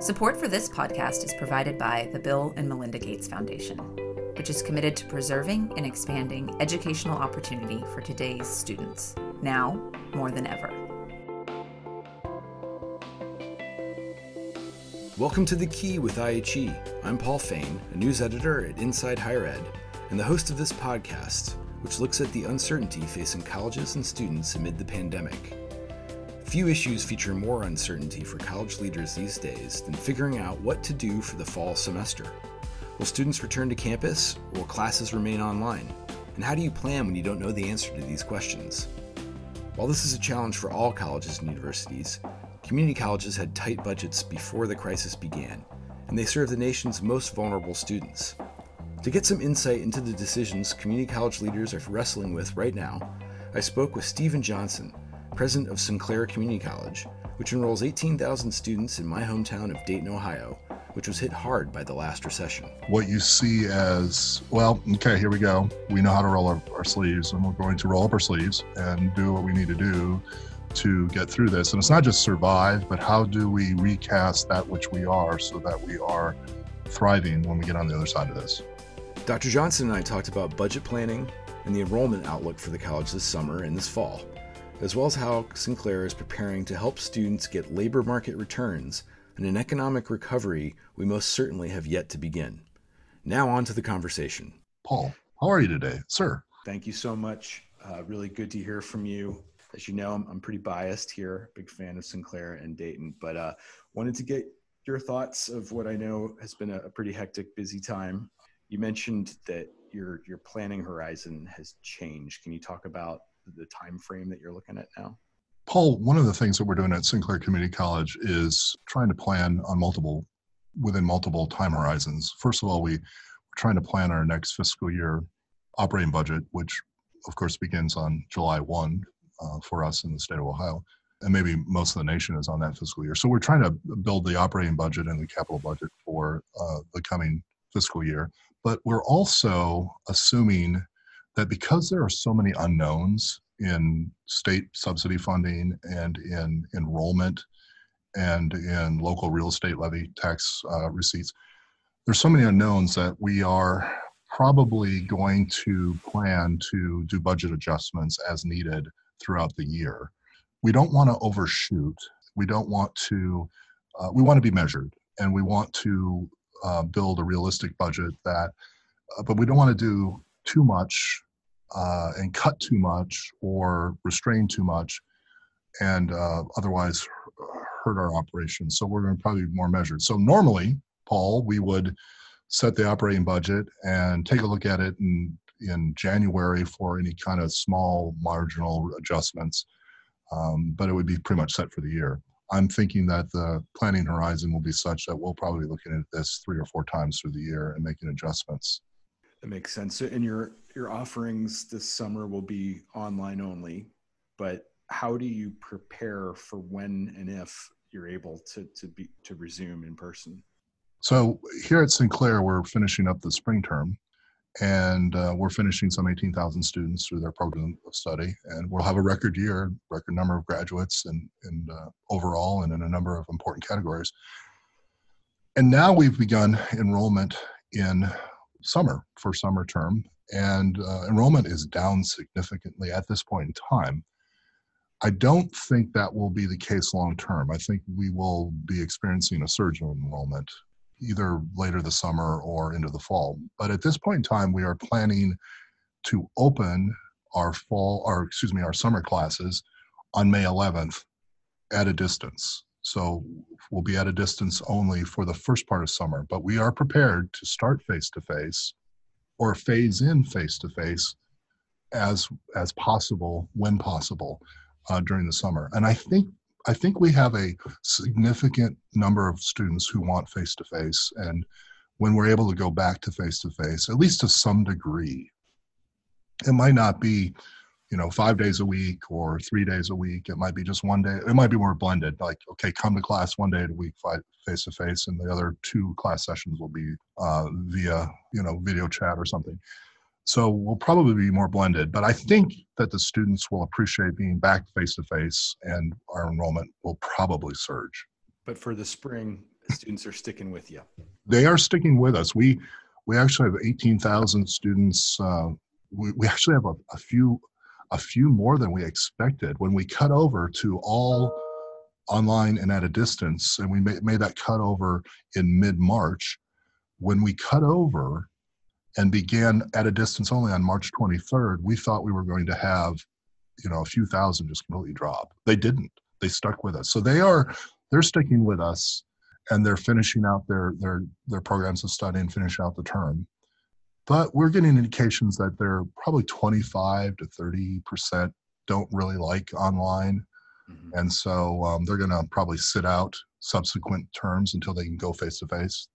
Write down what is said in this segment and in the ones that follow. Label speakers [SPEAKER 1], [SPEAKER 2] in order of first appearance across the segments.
[SPEAKER 1] Support for this podcast is provided by the Bill and Melinda Gates Foundation, which is committed to preserving and expanding educational opportunity for today's students, now more than ever.
[SPEAKER 2] Welcome to The Key with IHE. I'm Paul Fain, a news editor at Inside Higher Ed, and the host of this podcast, which looks at the uncertainty facing colleges and students amid the pandemic. Few issues feature more uncertainty for college leaders these days than figuring out what to do for the fall semester. Will students return to campus or will classes remain online? And how do you plan when you don't know the answer to these questions? While this is a challenge for all colleges and universities, community colleges had tight budgets before the crisis began, and they serve the nation's most vulnerable students. To get some insight into the decisions community college leaders are wrestling with right now, I spoke with Steven Johnson, president of Sinclair Community College, which enrolls 18,000 students in my hometown of Dayton, Ohio, which was hit hard by the last recession.
[SPEAKER 3] What you see as, well, okay, here we go. We know how to roll up our sleeves, and we're going to roll up our sleeves and do what we need to do to get through this. And it's not just survive, but how do we recast that which we are so that we are thriving when we get on the other side of this?
[SPEAKER 2] Dr. Johnson and I talked about budget planning and the enrollment outlook for the college this summer and this fall as well as how Sinclair is preparing to help students get labor market returns and an economic recovery we most certainly have yet to begin. Now, on to the conversation.
[SPEAKER 3] Paul, how are you today, sir?
[SPEAKER 2] Thank you so much. Uh, really good to hear from you. As you know, I'm, I'm, pretty biased here, big fan of Sinclair and Dayton, but uh, wanted to get your thoughts of what I know has been a, a pretty hectic, busy time. You mentioned that your your planning horizon has changed. Can you talk about the time frame that you're looking at now?
[SPEAKER 3] Paul, one of the things that we're doing at Sinclair Community College is trying to plan on multiple within multiple time horizons. First of all, we, we're trying to plan our next fiscal year operating budget, which of course begins on July 1 uh, for us in the state of Ohio. And maybe most of the nation is on that fiscal year. So we're trying to build the operating budget and the capital budget for uh, the coming fiscal year. But we're also assuming that because there are so many unknowns in state subsidy funding and in enrollment and in local real estate levy tax uh, receipts, there's so many unknowns that we are probably going to plan to do budget adjustments as needed throughout the year. We don't want to overshoot. We don't want to, uh, we want to be measured and we want to uh, build a realistic budget that, uh, but we don't want to do too much uh, and cut too much or restrain too much and uh, otherwise hurt our operations. So we're going to probably be more measured. So normally, Paul, we would set the operating budget and take a look at it in, in January for any kind of small marginal adjustments, um, but it would be pretty much set for the year. I'm thinking that the planning horizon will be such that we'll probably be looking at this three or four times through the year and making adjustments.
[SPEAKER 2] That makes sense. In your your offerings this summer will be online only, but how do you prepare for when and if you're able to to be to resume in person?
[SPEAKER 3] So here at Sinclair, we're finishing up the spring term, and uh, we're finishing some 18,000 students through their program of study, and we'll have a record year, record number of graduates, and, and uh, overall, and in a number of important categories. And now we've begun enrollment in summer for summer term, and uh, enrollment is down significantly at this point in time. I don't think that will be the case long term. I think we will be experiencing a surge in enrollment either later this summer or into the fall. But at this point in time, we are planning to open our fall, or excuse me, our summer classes on May 11th at a distance. So we'll be at a distance only for the first part of summer, but we are prepared to start face to face or phase in face to face as as possible when possible uh, during the summer. And I think I think we have a significant number of students who want face to face, and when we're able to go back to face to face, at least to some degree, it might not be you know five days a week or three days a week it might be just one day it might be more blended like okay come to class one day a week face to face and the other two class sessions will be uh, via you know video chat or something so we'll probably be more blended but i think that the students will appreciate being back face to face and our enrollment will probably surge
[SPEAKER 2] but for the spring students are sticking with you.
[SPEAKER 3] They are sticking with us. We we actually have 18,000 students. Uh, we, we actually have a, a few a few more than we expected. When we cut over to all online and at a distance and we made, made that cut over in mid-march when we cut over and began at a distance only on march 23rd we thought we were going to have you know a few thousand just completely drop. They didn't. They stuck with us. So they are they're sticking with us and they're finishing out their their their programs of study and finish out the term but we're getting indications that they're probably 25 to 30 percent don't really like online. Mm-hmm. and so um, they're going to probably sit out subsequent terms until they can go face to face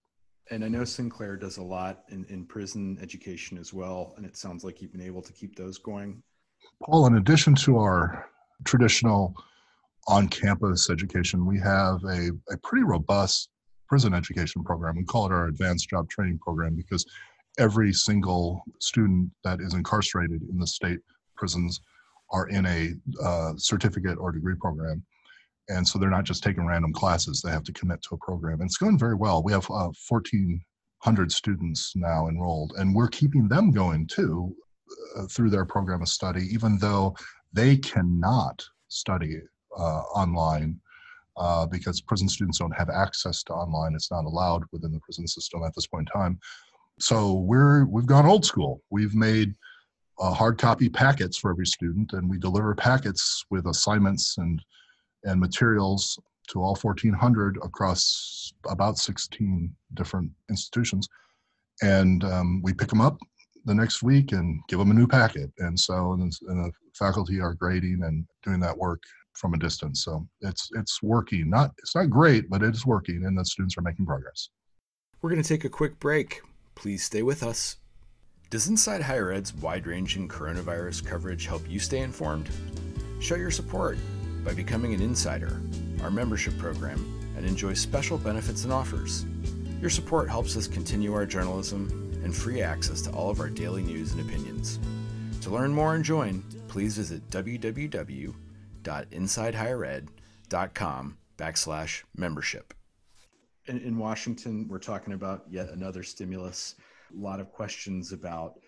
[SPEAKER 2] and i know sinclair does a lot in, in prison education as well and it sounds like you've been able to keep those going.
[SPEAKER 3] Paul in addition to our traditional on-campus education we have a, a pretty robust prison education program. We call it our advanced job training program because every single student that is incarcerated in the state prisons are in a uh, certificate or degree program. And so they're not just taking random classes, they have to commit to a program. And it's going very well. We have uh, 1,400 students now enrolled, and we're keeping them going too uh, through their program of study, even though they cannot study uh, online uh, because prison students don't have access to online. It's not allowed within the prison system at this point in time. So we're we've gone old school. We've made uh, hard copy packets for every student, and we deliver packets with assignments and and materials to all 1,400 across about 16 different institutions. And um, we pick them up the next week and give them a new packet. And so, and, and the faculty are grading and doing that work from a distance. So it's it's working. Not it's not great, but it's working, and the students are making progress.
[SPEAKER 2] We're going to take a quick break. Please stay with us. Does Inside Higher Ed's wide ranging coronavirus coverage help you stay informed? Show your support by becoming an insider, our membership program, and enjoy special benefits and offers. Your support helps us continue our journalism and free access to all of our daily news and opinions. To learn more and join, please visit www.insidehighered.com backslash membership in, in Washington, we're talking about yet another stimulus. A lot of questions about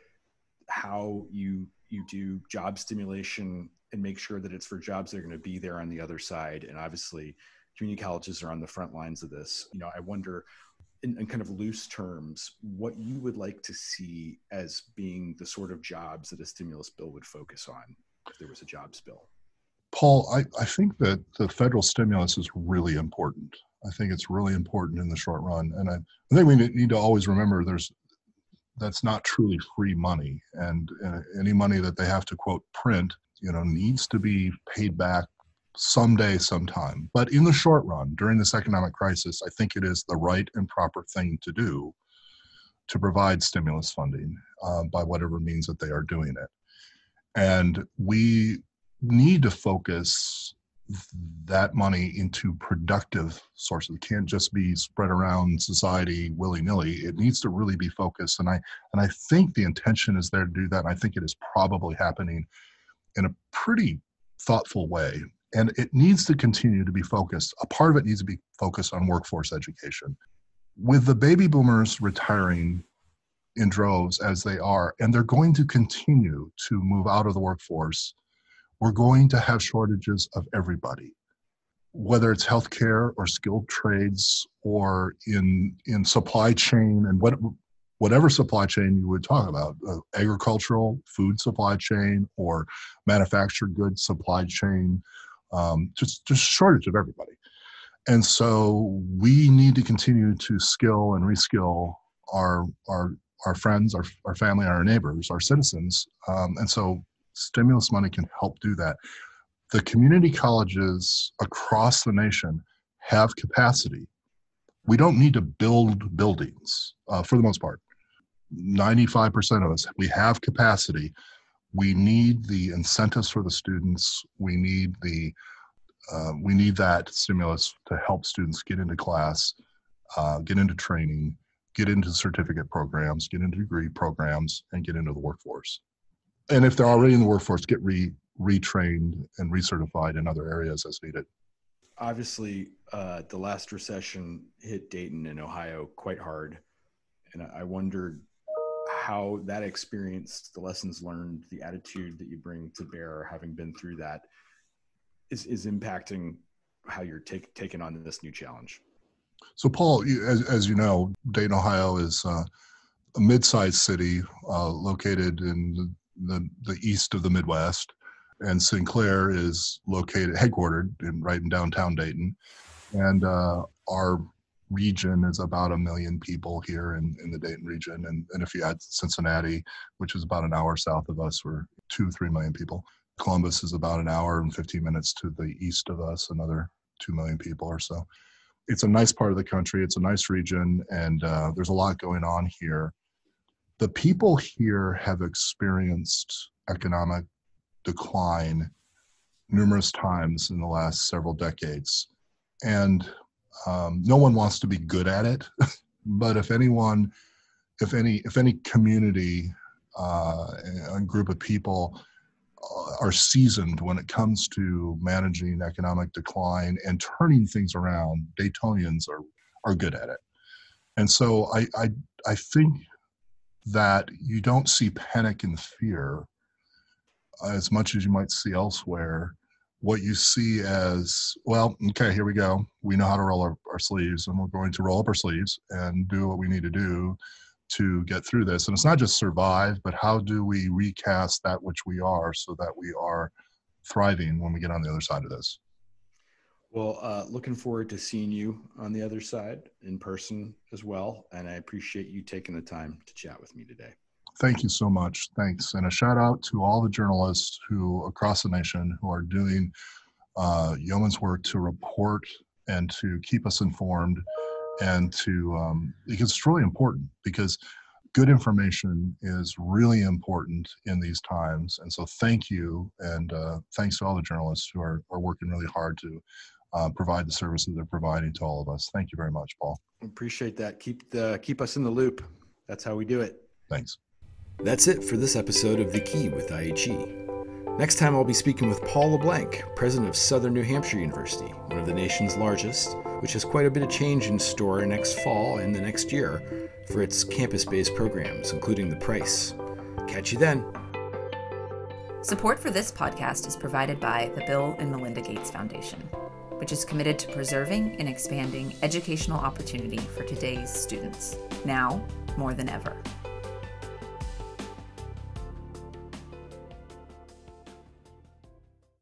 [SPEAKER 2] how you you do job stimulation and make sure that it's for jobs that are going to be there on the other side. And obviously, community colleges are on the front lines of this. You know, I wonder, in, in, kind of loose terms, what you would like to see as being the sort of jobs that a stimulus bill would focus on if there was a jobs bill.
[SPEAKER 3] Paul, I, I think that the federal stimulus is really important. I think it's really important in the short run. And I, I think we need to always remember there's that's not truly free money, and uh, any money that they have to quote print, you know, needs to be paid back someday, sometime. But in the short run, during this economic crisis, I think it is the right and proper thing to do to provide stimulus funding uh, by whatever means that they are doing it. And we need to focus that money into productive sources. It can't just be spread around society willy nilly. It needs to really be focused. And I and I think the intention is there to do that. And I think it is probably happening in a pretty thoughtful way. And it needs to continue to be focused. A part of it needs to be focused on workforce education. With the baby boomers retiring in droves as they are, and they're going to continue to move out of the workforce we're going to have shortages of everybody whether it's healthcare or skilled trades or in in supply chain and what whatever supply chain you would talk about uh, agricultural food supply chain or manufactured goods supply chain um, just just shortage of everybody. And so we need to continue to skill and reskill our our our friends our, our family our neighbors our citizens um, and so stimulus money can help do that. The community colleges across the nation have capacity. We don't need to build buildings uh, for the most part. 95% of us, we have capacity. We need the incentives for the students. We need the uh, we need that stimulus to help students get into class, uh, get into training, get into certificate programs, get into degree programs, and get into the workforce and if they're already in the workforce, get re retrained and recertified in other areas as needed.
[SPEAKER 2] obviously, uh, the last recession hit Dayton and Ohio quite hard. And I wondered how that experience, the lessons learned, the attitude that you bring to bear, having been through that, is, is impacting how you're take, taking on this new challenge.
[SPEAKER 3] So, Paul, as, as you know, Dayton, Ohio is uh, a mid-sized city uh, located in the, the, east of the Midwest and Sinclair is located headquartered in right in downtown Dayton, and uh, our region is about a million people here in, in the Dayton region, and, and if you add Cincinnati, which is about an hour south of us, we're two three million people. Columbus is about an hour and 15 minutes to the east of us, another two million people or so. It's a nice part of the country. It's a nice region, and uh, there's a lot going on here. The people here have experienced economic decline numerous times in the last several decades. And um, no one wants to be good at it, but if anyone, if any, if any community, uh, a group of people uh, are seasoned when it comes to managing economic decline and turning things around, Daytonians are are good at it. And so I I, I think that you don't see panic and fear as much as you might see elsewhere. What you see as well okay here we go. We know how to roll our, our, sleeves and we're going to roll up our sleeves and do what we need to do to get through this. And it's not just survive but how do we recast that which we are so that we are thriving when we get on the other side of this
[SPEAKER 2] well uh, looking forward to seeing you on the other side in person as well and i appreciate you taking the time to chat with me today
[SPEAKER 3] thank you so much. Thanks. And a shout out to all the journalists who across the nation who are doing uh, yeoman's work to report and to keep us informed and to, um, because it's really important because good information is really important in these times. And so thank you. And uh, thanks to all the journalists who are, are working really hard to uh, provide the services they're providing to all of us. Thank you very much, Paul.
[SPEAKER 2] Appreciate that. Keep the, keep us in the loop. That's how we do it.
[SPEAKER 3] Thanks.
[SPEAKER 2] That's it for this episode of The Key with IHE. Next time, I'll be speaking with Paul LeBlanc, president of Southern New Hampshire University, one of the nation's largest, which has quite a bit of change in store next fall and the next year for its campus based programs, including the price. Catch you then.
[SPEAKER 1] Support for this podcast is provided by the Bill and Melinda Gates Foundation, which is committed to preserving and expanding educational opportunity for today's students, now more than ever.